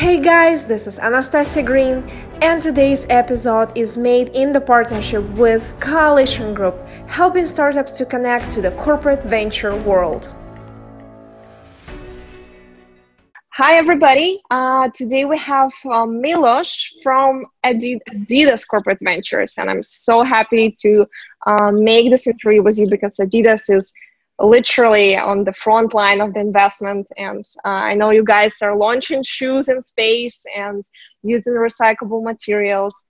Hey guys, this is Anastasia Green, and today's episode is made in the partnership with Coalition Group, helping startups to connect to the corporate venture world. Hi, everybody. Uh, today we have uh, Milos from Adidas Corporate Ventures, and I'm so happy to uh, make this interview with you because Adidas is literally on the front line of the investment. And uh, I know you guys are launching shoes in space and using recyclable materials.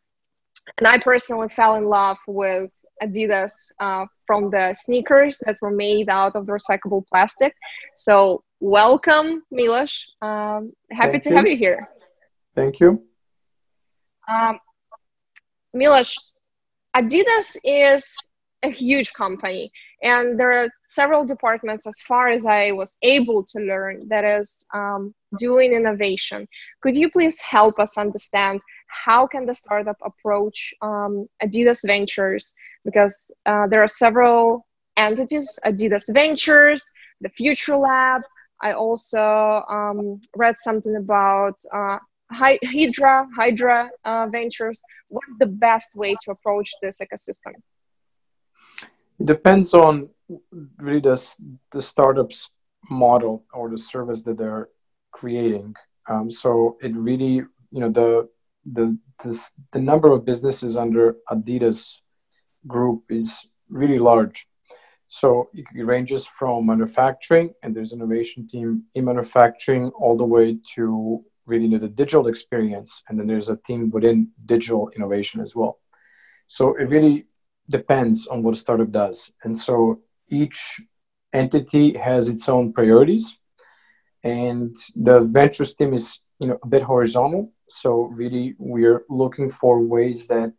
And I personally fell in love with Adidas uh, from the sneakers that were made out of recyclable plastic. So, welcome, Milos. Um, happy Thank to you. have you here. Thank you. Um, Milos, Adidas is a huge company. And there are several departments as far as i was able to learn that is um, doing innovation. Could you please help us understand how can the startup approach um, adidas ventures? Because uh, there are several entities adidas ventures the future labs. I also um, read something about uh, hydra hydra uh, ventures. What's the best way to approach this ecosystem it depends on really the, the startup's model or the service that they're creating. Um, so it really, you know, the the this, the number of businesses under Adidas group is really large. So it ranges from manufacturing, and there's innovation team in manufacturing, all the way to really the digital experience, and then there's a team within digital innovation as well. So it really depends on what a startup does. And so each entity has its own priorities. And the ventures team is you know a bit horizontal. So really we're looking for ways that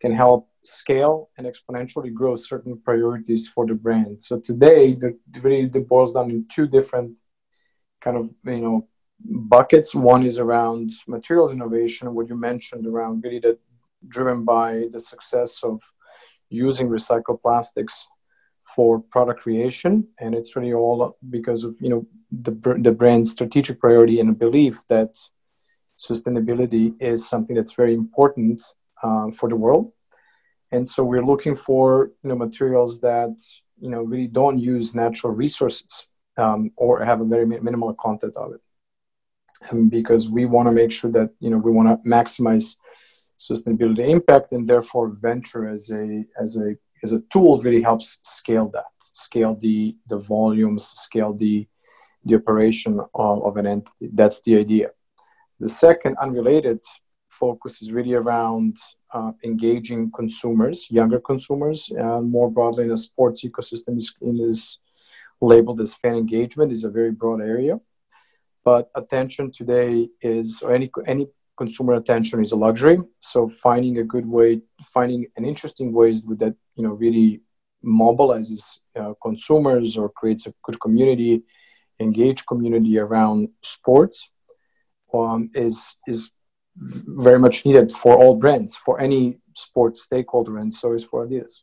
can help scale and exponentially grow certain priorities for the brand. So today the really the boils down in two different kind of you know buckets. One is around materials innovation, what you mentioned around really that driven by the success of using recycled plastics for product creation. And it's really all because of you know the, the brand's strategic priority and belief that sustainability is something that's very important uh, for the world. And so we're looking for you know materials that you know really don't use natural resources um, or have a very minimal content of it. And because we want to make sure that you know we want to maximize sustainability impact, and therefore venture as a as a as a tool really helps scale that, scale the the volumes, scale the the operation of, of an entity. That's the idea. The second, unrelated focus is really around uh, engaging consumers, younger consumers, uh, more broadly in the sports ecosystem is, is labeled as fan engagement is a very broad area. But attention today is, or any, any consumer attention is a luxury. So finding a good way, finding an interesting ways with that you know really mobilizes uh, consumers or creates a good community, engaged community around sports, um, is is very much needed for all brands, for any sports stakeholder, and so is for Adidas.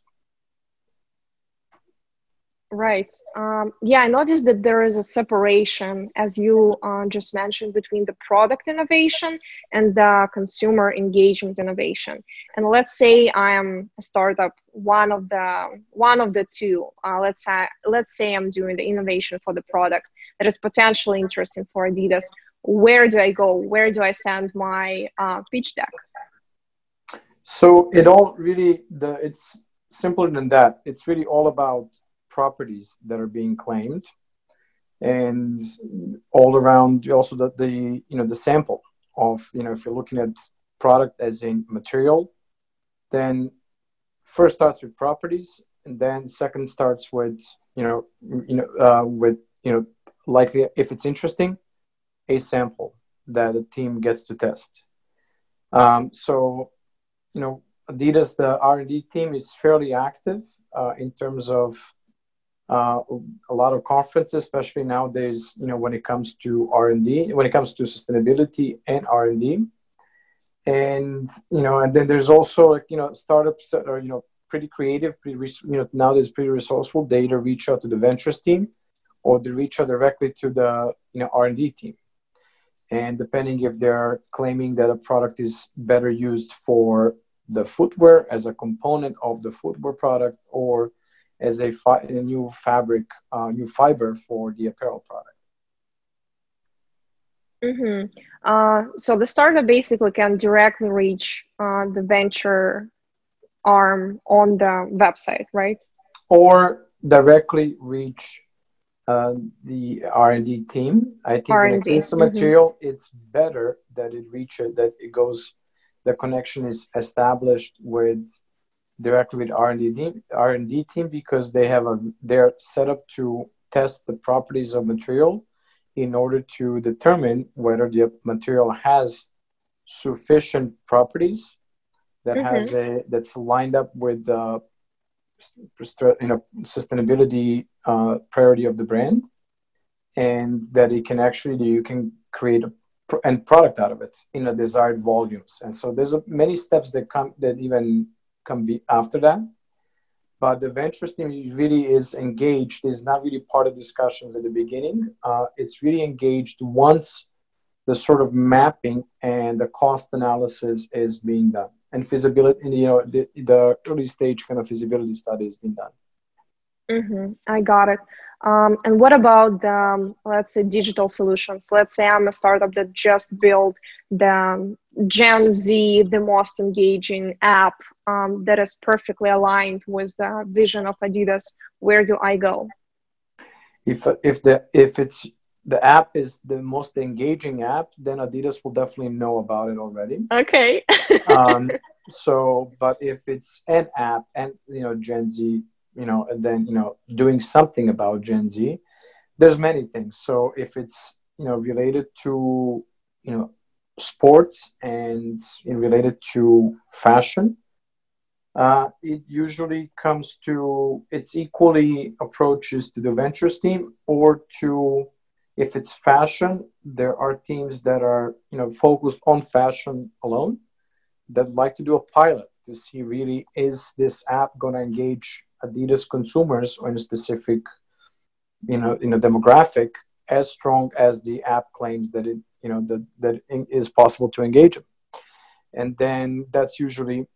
Right. Um, yeah, I noticed that there is a separation, as you uh, just mentioned, between the product innovation and the consumer engagement innovation. And let's say I am a startup, one of the one of the two. Uh, let's say let's say I'm doing the innovation for the product that is potentially interesting for Adidas. Where do I go? Where do I send my uh, pitch deck? So it all really the it's simpler than that. It's really all about properties that are being claimed and all around also the, the you know the sample of you know if you're looking at product as in material then first starts with properties and then second starts with you know you know uh, with you know likely if it's interesting a sample that a team gets to test. Um, so you know adidas the r&d team is fairly active uh, in terms of uh, a lot of conferences, especially nowadays, you know, when it comes to R&D, when it comes to sustainability and R&D. And, you know, and then there's also like, you know, startups that are, you know, pretty creative, pretty, you know, nowadays pretty resourceful. They either reach out to the ventures team or they reach out directly to the, you know, R&D team. and depending if they're claiming that a product is better used for the footwear as a component of the footwear product or as a, fi- a new fabric, uh, new fiber for the apparel product. Mm-hmm. Uh, so the startup basically can directly reach uh, the venture arm on the website, right? Or directly reach uh, the R&D team. I think R&D. when it comes to mm-hmm. material, it's better that it reaches that it goes. The connection is established with directly with R&D team, R&D team because they have a they're set up to test the properties of material in order to determine whether the material has sufficient properties that mm-hmm. has a that's lined up with the you know sustainability uh, priority of the brand and that it can actually you can create a end product out of it in a desired volumes and so there's a, many steps that come that even come be after that. But the venture team really is engaged is not really part of discussions at the beginning. Uh, it's really engaged once the sort of mapping and the cost analysis is being done. And feasibility you know the, the early stage kind of feasibility study has been done. Mm-hmm. i got it. Um, and what about the, um, let's say, digital solutions? Let's say I'm a startup that just built the Gen Z, the most engaging app um, that is perfectly aligned with the vision of Adidas. Where do I go? If if the if it's the app is the most engaging app, then Adidas will definitely know about it already. Okay. um, so, but if it's an app and you know Gen Z you know, and then you know, doing something about Gen Z. There's many things. So if it's you know related to you know sports and related to fashion, uh, it usually comes to it's equally approaches to the ventures team or to if it's fashion there are teams that are you know focused on fashion alone that like to do a pilot to see really is this app going to engage Adidas consumers or in a specific, you know, in a demographic as strong as the app claims that it, you know, that that is possible to engage them. And then that's usually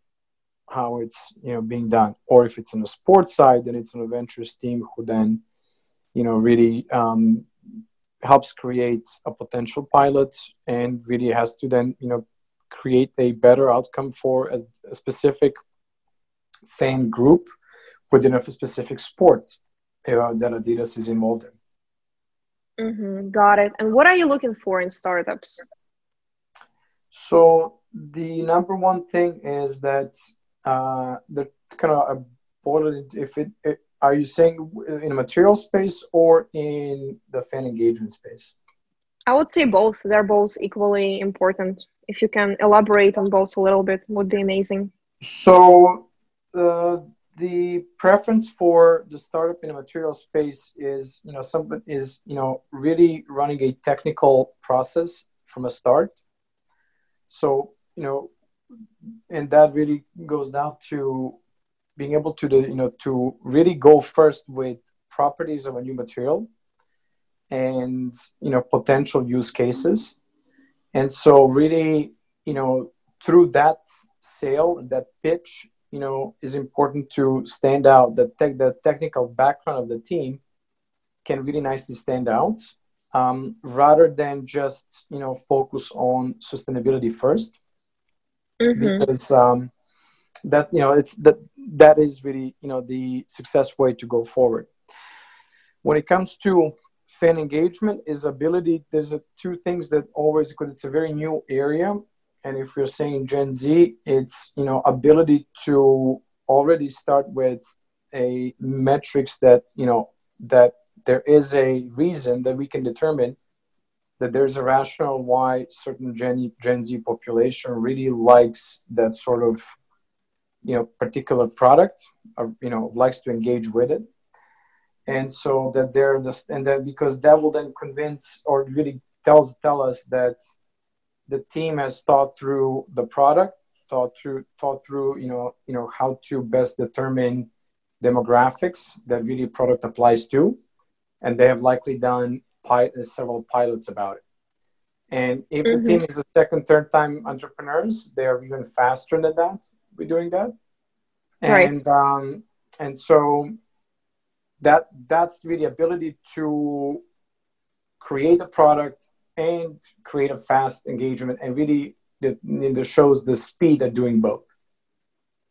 how it's you know being done. Or if it's on the sports side, then it's an adventurous team who then, you know, really um, helps create a potential pilot and really has to then you know create a better outcome for a, a specific fan group within a specific sport uh, that Adidas is involved in. Mm-hmm, got it. And what are you looking for in startups? So the number one thing is that uh, the kind of boiled if it, it are you saying in a material space or in the fan engagement space? I would say both. They're both equally important. If you can elaborate on both a little bit, would be amazing. So uh, the preference for the startup in a material space is you know something is you know really running a technical process from a start so you know and that really goes down to being able to the you know to really go first with properties of a new material and you know potential use cases and so really you know through that sale that pitch you know is important to stand out. The tech, the technical background of the team can really nicely stand out, um, rather than just you know focus on sustainability 1st mm-hmm. because um, that you know it's that that is really you know the success way to go forward. When it comes to fan engagement, is ability. There's a, two things that always because it's a very new area and if you're saying gen z it's you know ability to already start with a metrics that you know that there is a reason that we can determine that there's a rationale why certain gen, gen z population really likes that sort of you know particular product or you know likes to engage with it. And so that they're just and then because that will then convince or really tells tell us that the team has thought through the product, thought through thought through you know you know how to best determine demographics that really product applies to, and they have likely done pi- several pilots about it. And if mm-hmm. the team is a second, third time entrepreneurs, they are even faster than that. We're doing that. And, right. um, and so that that's really ability to create a product and create a fast engagement and really the shows the speed at doing both.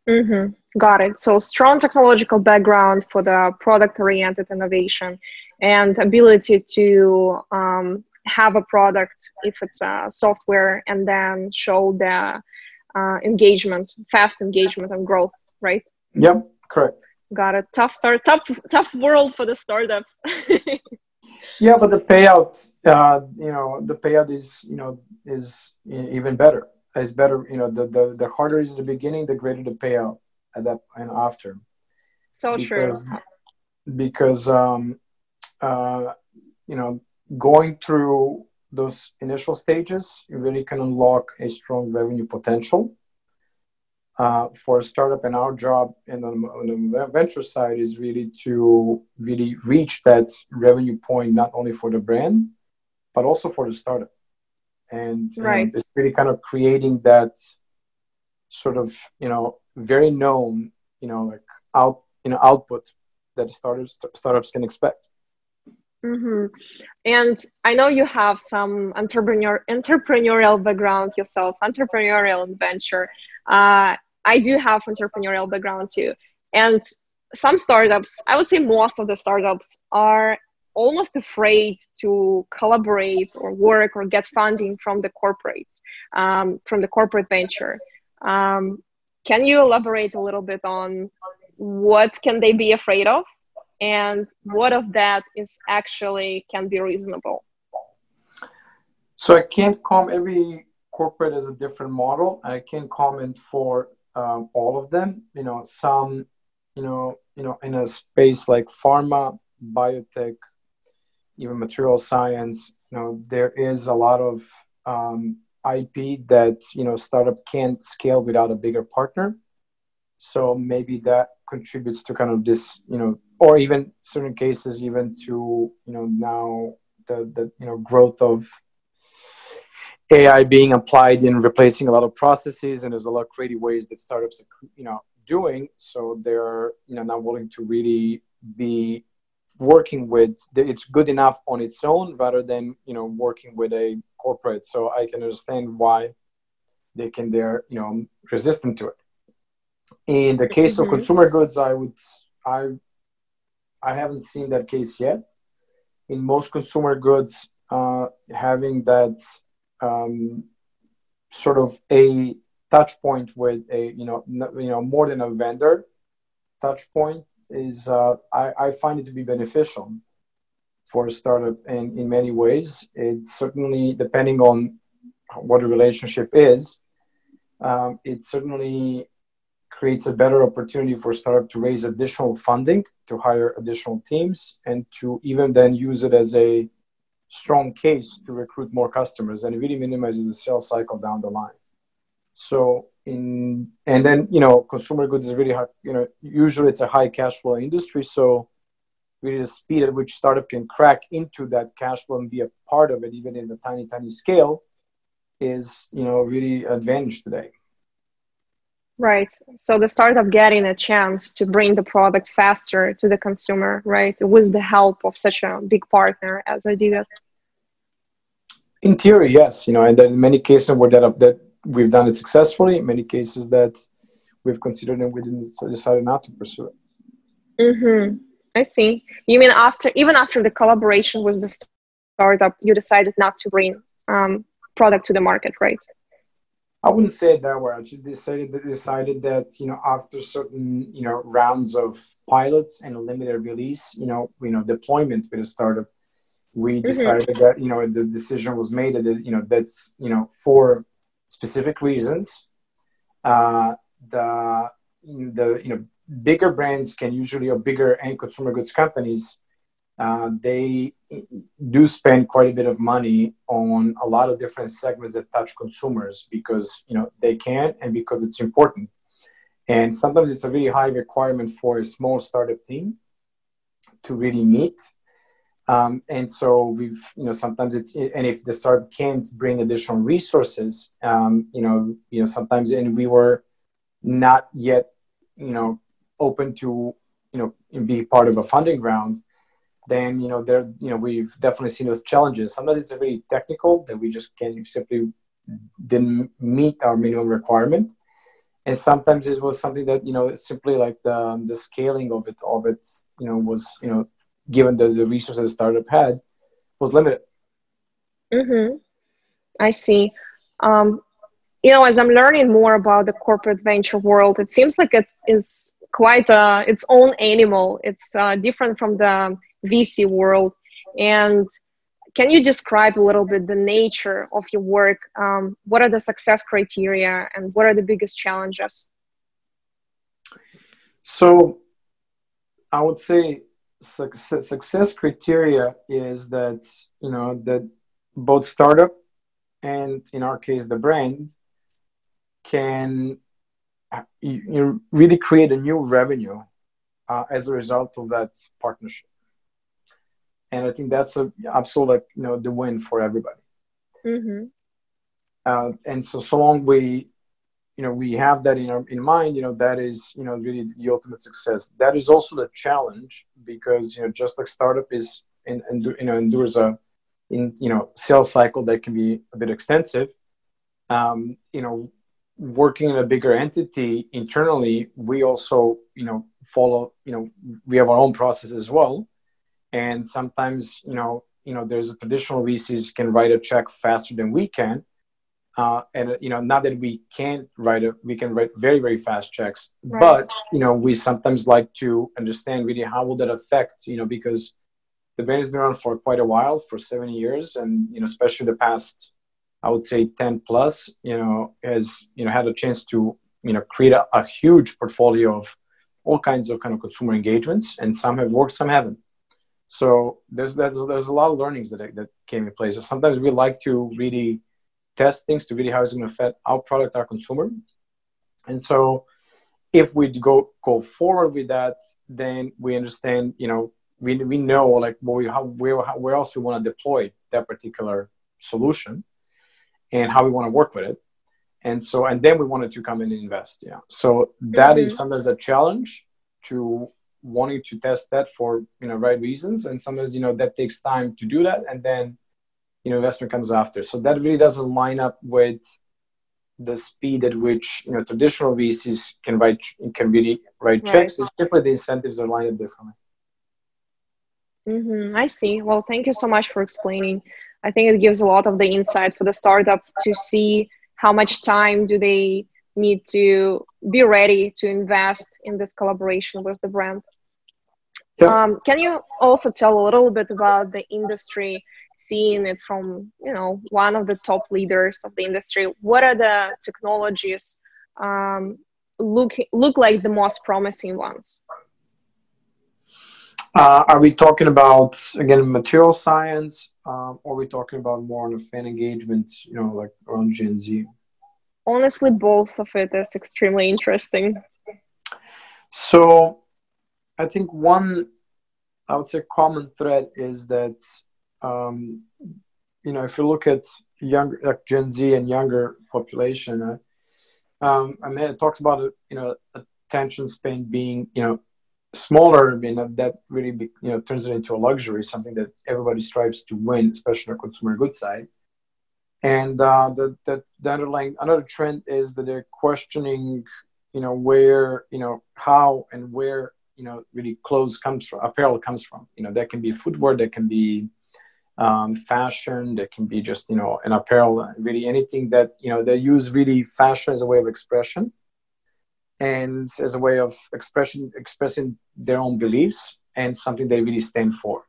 Mm-hmm. Got it. So strong technological background for the product-oriented innovation and ability to um, have a product if it's a software and then show the uh, engagement, fast engagement and growth, right? Yep, correct. Got it. Tough start, tough, tough world for the startups. yeah, but the payout, uh, you know, the payout is, you know, is even better. Is better, you know, the, the the harder is the beginning, the greater the payout at that and after. So because, true. Because um, uh, you know, going through those initial stages, you really can unlock a strong revenue potential. Uh, for a startup, and our job in the, on the venture side is really to really reach that revenue point, not only for the brand, but also for the startup. And, right. it's really kind of creating that sort of, you know, very known, you know, like out, you know, output that startups startups can expect. Mm-hmm. And I know you have some entrepreneur entrepreneurial background yourself, entrepreneurial venture. Uh, I do have entrepreneurial background too, and some startups, I would say most of the startups are almost afraid to collaborate or work or get funding from the corporates, um, from the corporate venture. Um, can you elaborate a little bit on what can they be afraid of and what of that is actually can be reasonable. So i can't comment every corporate is a different model. I can't comment for um, all of them. You know some you know you know in a space like pharma biotech even material science you know there is a lot of um, ip that you know startup can't scale without a bigger partner. So maybe that contributes to kind of this you know or even certain cases even to you know now the the you know growth of AI being applied in replacing a lot of processes, and there's a lot of creative ways that startups are you know doing. So they're you know not willing to really be working with. It's good enough on its own rather than you know working with a corporate. So I can understand why they can they're you know resistant to it. In the case mm-hmm. of consumer goods, I would I I haven't seen that case yet. In most consumer goods, uh, having that um, sort of a touch point with a you know n- you know more than a vendor touch point is uh, I, I find it to be beneficial for a startup in, in many ways. It certainly depending on what the relationship is, um, it certainly creates a better opportunity for startup to raise additional funding, to hire additional teams, and to even then use it as a strong case to recruit more customers. And it really minimizes the sales cycle down the line. So in and then you know consumer goods is really hard you know usually it's a high cash flow industry. So really the speed at which startup can crack into that cash flow and be a part of it even in a tiny tiny scale is you know really advantage today right so the startup getting a chance to bring the product faster to the consumer right with the help of such a big partner as adidas in theory, yes. You know, and then in many cases where that that we've done it successfully. In many cases that we've considered and we didn't decided not to pursue it. Mm-hmm. I see. You mean after even after the collaboration with the startup, you decided not to bring um, product to the market, right? I wouldn't say it that way. I just decided decided that you know after certain you know rounds of pilots and a limited release, you know, you know deployment with a startup, we mm-hmm. decided mm-hmm. that you know the decision was made that you know that's you know for specific reasons uh, the the you know bigger brands can usually or bigger end consumer goods companies uh, they do spend quite a bit of money on a lot of different segments that touch consumers because you know they can and because it's important. And sometimes it's a really high requirement for a small startup team to really meet. Um, and so we've, you know, sometimes it's, and if the startup can't bring additional resources, um, you know, you know, sometimes, and we were not yet, you know, open to, you know, be part of a funding round, then, you know, there, you know, we've definitely seen those challenges. Sometimes it's very technical that we just can't simply didn't meet our minimum requirement. And sometimes it was something that, you know, simply like the, the scaling of it, of it, you know, was, you know, given that the resources the startup had, was limited. Mm-hmm. I see. Um, you know, as I'm learning more about the corporate venture world, it seems like it is quite a, its own animal. It's uh, different from the VC world. And can you describe a little bit the nature of your work? Um, what are the success criteria and what are the biggest challenges? So, I would say success, success criteria is that you know that both startup and in our case the brand can uh, you, you really create a new revenue uh, as a result of that partnership and i think that's a absolute you know the win for everybody mm-hmm. uh, and so so long we you know we have that in our in mind you know that is you know really the ultimate success that is also the challenge because you know just like startup is and and you know endures a in you know sales cycle that can be a bit extensive um, you know working in a bigger entity internally we also you know follow you know we have our own process as well and sometimes you know you know there's a traditional vcs can write a check faster than we can uh, and you know not that we can't write a we can write very very fast checks right. but you know we sometimes like to understand really how will that affect you know because the brand has been around for quite a while for seven years and you know especially the past i would say 10 plus you know has you know had a chance to you know create a, a huge portfolio of all kinds of kind of consumer engagements and some have worked some haven't so there's there's, there's a lot of learnings that that came in place so sometimes we like to really test things to really how it's going to affect our product, our consumer. And so if we go go forward with that, then we understand, you know, we, we know like where, we, how, where, how, where else we want to deploy that particular solution and how we want to work with it. And so, and then we wanted to come in and invest. Yeah. So that mm-hmm. is sometimes a challenge to wanting to test that for, you know, right reasons. And sometimes, you know, that takes time to do that. And then you know investment comes after. So that really doesn't line up with the speed at which you know traditional VCs can write can really write right. checks. It's simply the incentives are lined up differently. Mm-hmm, I see. Well, thank you so much for explaining. I think it gives a lot of the insight for the startup to see how much time do they need to be ready to invest in this collaboration with the brand. Um, can you also tell a little bit about the industry seeing it from you know one of the top leaders of the industry? What are the technologies um, look look like the most promising ones? Uh, are we talking about again material science um, or are we talking about more on a fan engagement you know like around gen z? Honestly both of it is extremely interesting. So i think one i would say common thread is that um, you know, if you look at younger, like Gen Z and younger population, uh, um, I mean, it talked about you know, attention span being, you know, smaller. I mean, that really, be, you know, turns it into a luxury, something that everybody strives to win, especially on the consumer goods side. And uh, the, the, the underlying another trend is that they're questioning, you know, where, you know, how and where, you know, really clothes comes from, apparel comes from. You know, that can be footwear, that can be um, fashion that can be just you know an apparel really anything that you know they use really fashion as a way of expression and as a way of expression expressing their own beliefs and something they really stand for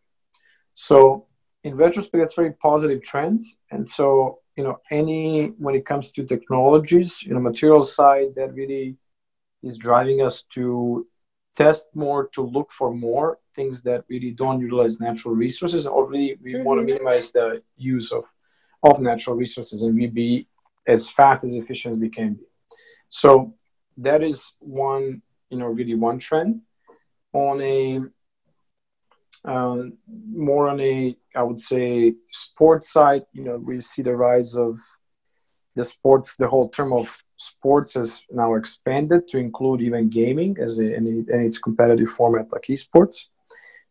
so in retrospect it's very positive trend and so you know any when it comes to technologies you know material side that really is driving us to test more to look for more things that really don't utilize natural resources or really we mm-hmm. want to minimize the use of of natural resources and we be as fast as efficient as we can be so that is one you know really one trend on a uh, more on a, I would say, sports side. You know, we see the rise of the sports. The whole term of sports has now expanded to include even gaming as a, and, its competitive format like esports.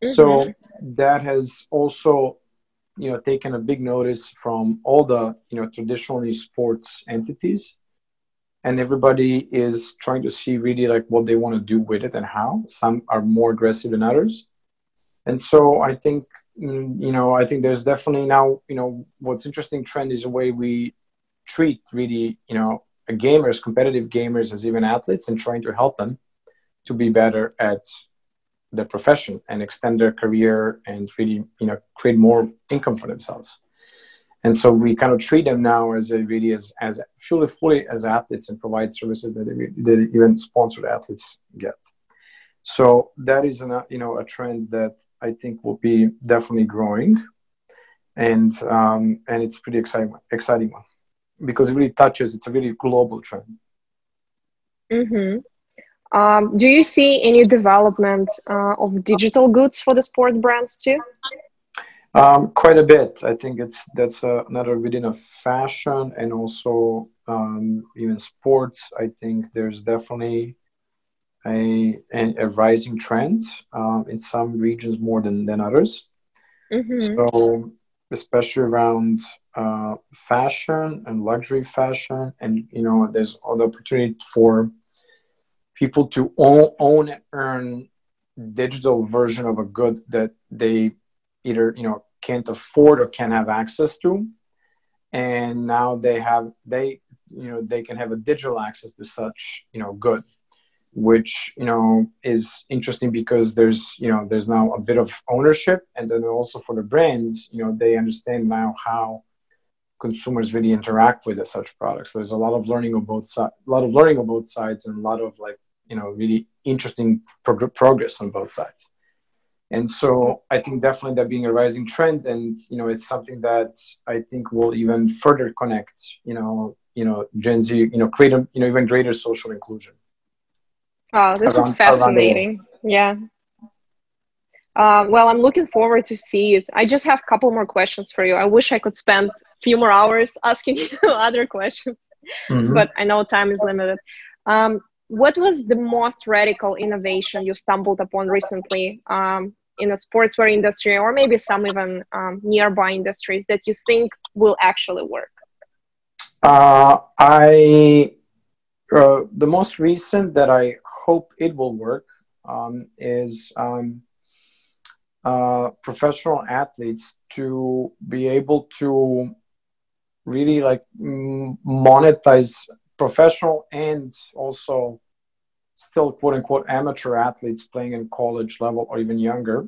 Mm-hmm. So that has also, you know, taken a big notice from all the you know traditionally sports entities and everybody is trying to see really like what they want to do with it and how some are more aggressive than others and so i think mm, you know i think there's definitely now you know what's interesting trend is the way we treat really you know gamers competitive gamers as even athletes and trying to help them to be better at their profession and extend their career and really you know create more income for themselves. And so we kind of treat them now as a really as, as fully fully as athletes and provide services that, that even sponsored athletes get. So that is an, you know a trend that i think will be definitely growing. And um, and it's pretty exciting exciting one because it really touches it's a really global trend mm-hmm. Um, do you see any development uh, of digital goods for the sport brands too um, quite a bit. I think it's that's uh, another within a fashion and also um, even sports. I think there's definitely a, a, a rising trend um, in some regions more than, than others. Mm-hmm. So especially around uh, fashion and luxury fashion, and you know, there's all the opportunity for people to own, own and earn digital version of a good that they either you know can't afford or can't have access to. And now they have they you know they can have a digital access to such you know good which you know is interesting because there's you know there's now a bit of ownership. And then also for the brands you know they understand now how consumers really interact with such products. So there's a lot of learning on both sides a lot of learning on both sides and a lot of like you know really interesting prog- progress on both sides. And so i think definitely that being a rising trend and you know it's something that i think will even further connect you know you know gen z you know create a you know even greater social inclusion. Oh this around, is fascinating. Yeah uh, well i'm looking forward to see it i just have a couple more questions for you. I wish i could spend a few more hours asking you other questions mm-hmm. but i know time is limited. Um, what was the most radical innovation you stumbled upon recently um, in the sportswear industry or maybe some even um, nearby industries that you think will actually work? Uh, i uh, the most recent that i hope it will work um, is um, uh, professional athletes to be able to really like monetize professional and also still quote unquote amateur athletes playing in college level or even younger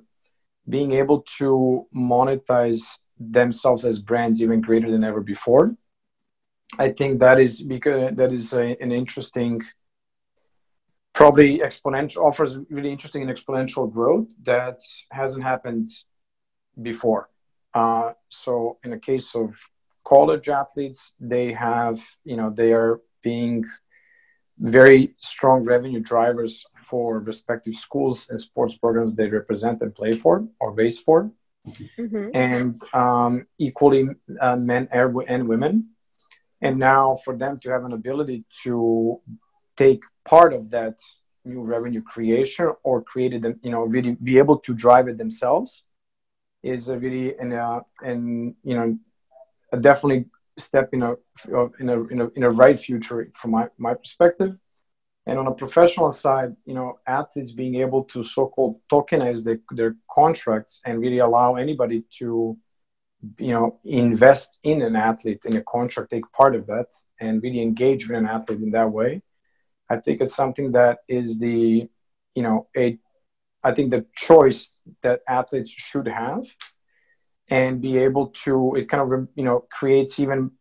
being able to monetize themselves as brands even greater than ever before. I think that is because that is a, an interesting probably exponential offers really interesting and exponential growth that hasn't happened before uh, so in the case of college athletes they have you know they are being very strong revenue drivers for respective schools and sports programs they represent and play for or race for. Mm-hmm. And um, equally, uh, men and women. And now, for them to have an ability to take part of that new revenue creation or created them, you know, really be able to drive it themselves is a really and uh, and you know a definitely step in a in a in a, in a right future from my, my perspective. And on a professional side you know athletes being able to so-called tokenize their, their contracts and really allow anybody to you know invest in an athlete in a contract take part of that and really engage with an athlete in that way i think it's something that is the you know a i think the choice that athletes should have and be able to it kind of you know creates even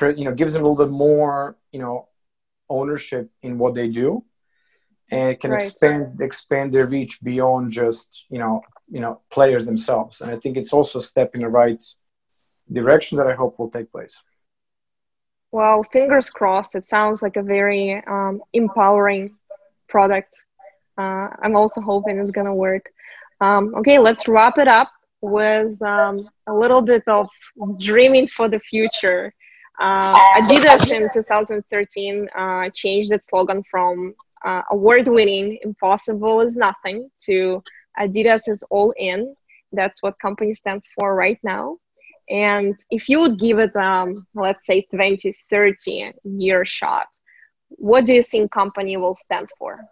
you know gives them a little bit more you know ownership in what they do and can right. expand expand their reach beyond just you know you know players themselves and i think it's also a step in the right direction that i hope will take place well fingers crossed it sounds like a very um, empowering product uh, i'm also hoping it's going to work Um, okay, let's wrap it up with um, a little bit of dreaming for the future. Uh, Adidas in 2013 uh, changed its slogan from uh, award winning, impossible is nothing, to Adidas is all in. That's what company stands for right now. And if you would give it, um, let's say, 20, 30 year shot, what do you think company will stand for?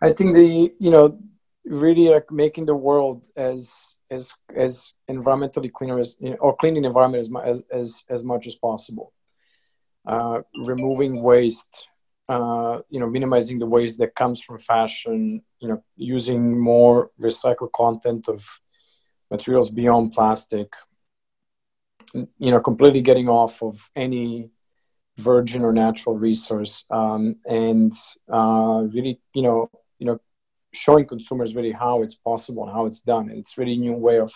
I think the, you know, really like making the world as as as environmentally cleaner as or cleaning the environment as as as much as possible. Uh, removing waste, uh, you know, minimizing the waste that comes from fashion. You know, using more recycled content of materials beyond plastic. You know, completely getting off of any virgin or natural resource, um, and uh, really, you know, you know, showing consumers really how it's possible and how it's done. And it's really a new way of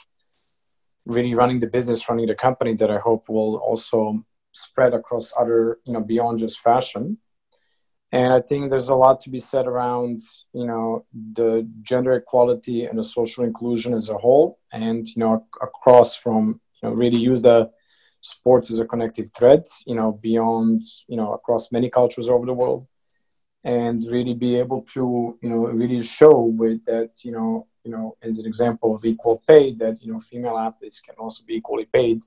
really running the business, running the company that I hope will also spread across other, you know, beyond just fashion. And I think there's a lot to be said around, you know, the gender equality and the social inclusion as a whole, and you know, across from, you know, really use the sports as a connective thread, you know, beyond, you know, across many cultures over the world and really be able to you know really show with that you know you know as an example of equal pay that you know female athletes can also be equally paid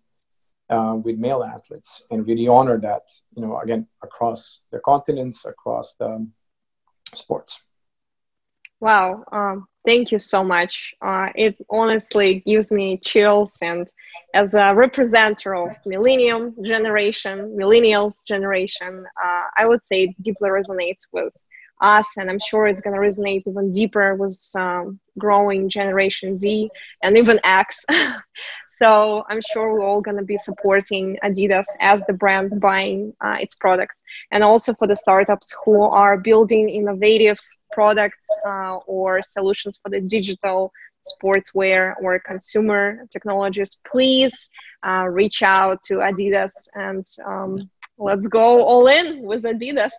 uh, with male athletes and really honor that you know again across the continents across the sports. Wow um, thank you so much. Uh, it honestly gives me chills and as a representative of millennium generation millennials generation uh, i would say it deeply resonates with us and i'm sure it's going to resonate even deeper with um, growing generation z and even x so i'm sure we're all going to be supporting adidas as the brand buying uh, its products and also for the startups who are building innovative products uh, or solutions for the digital sportswear or consumer technologies, please uh, reach out to Adidas and um, let's go all in with Adidas.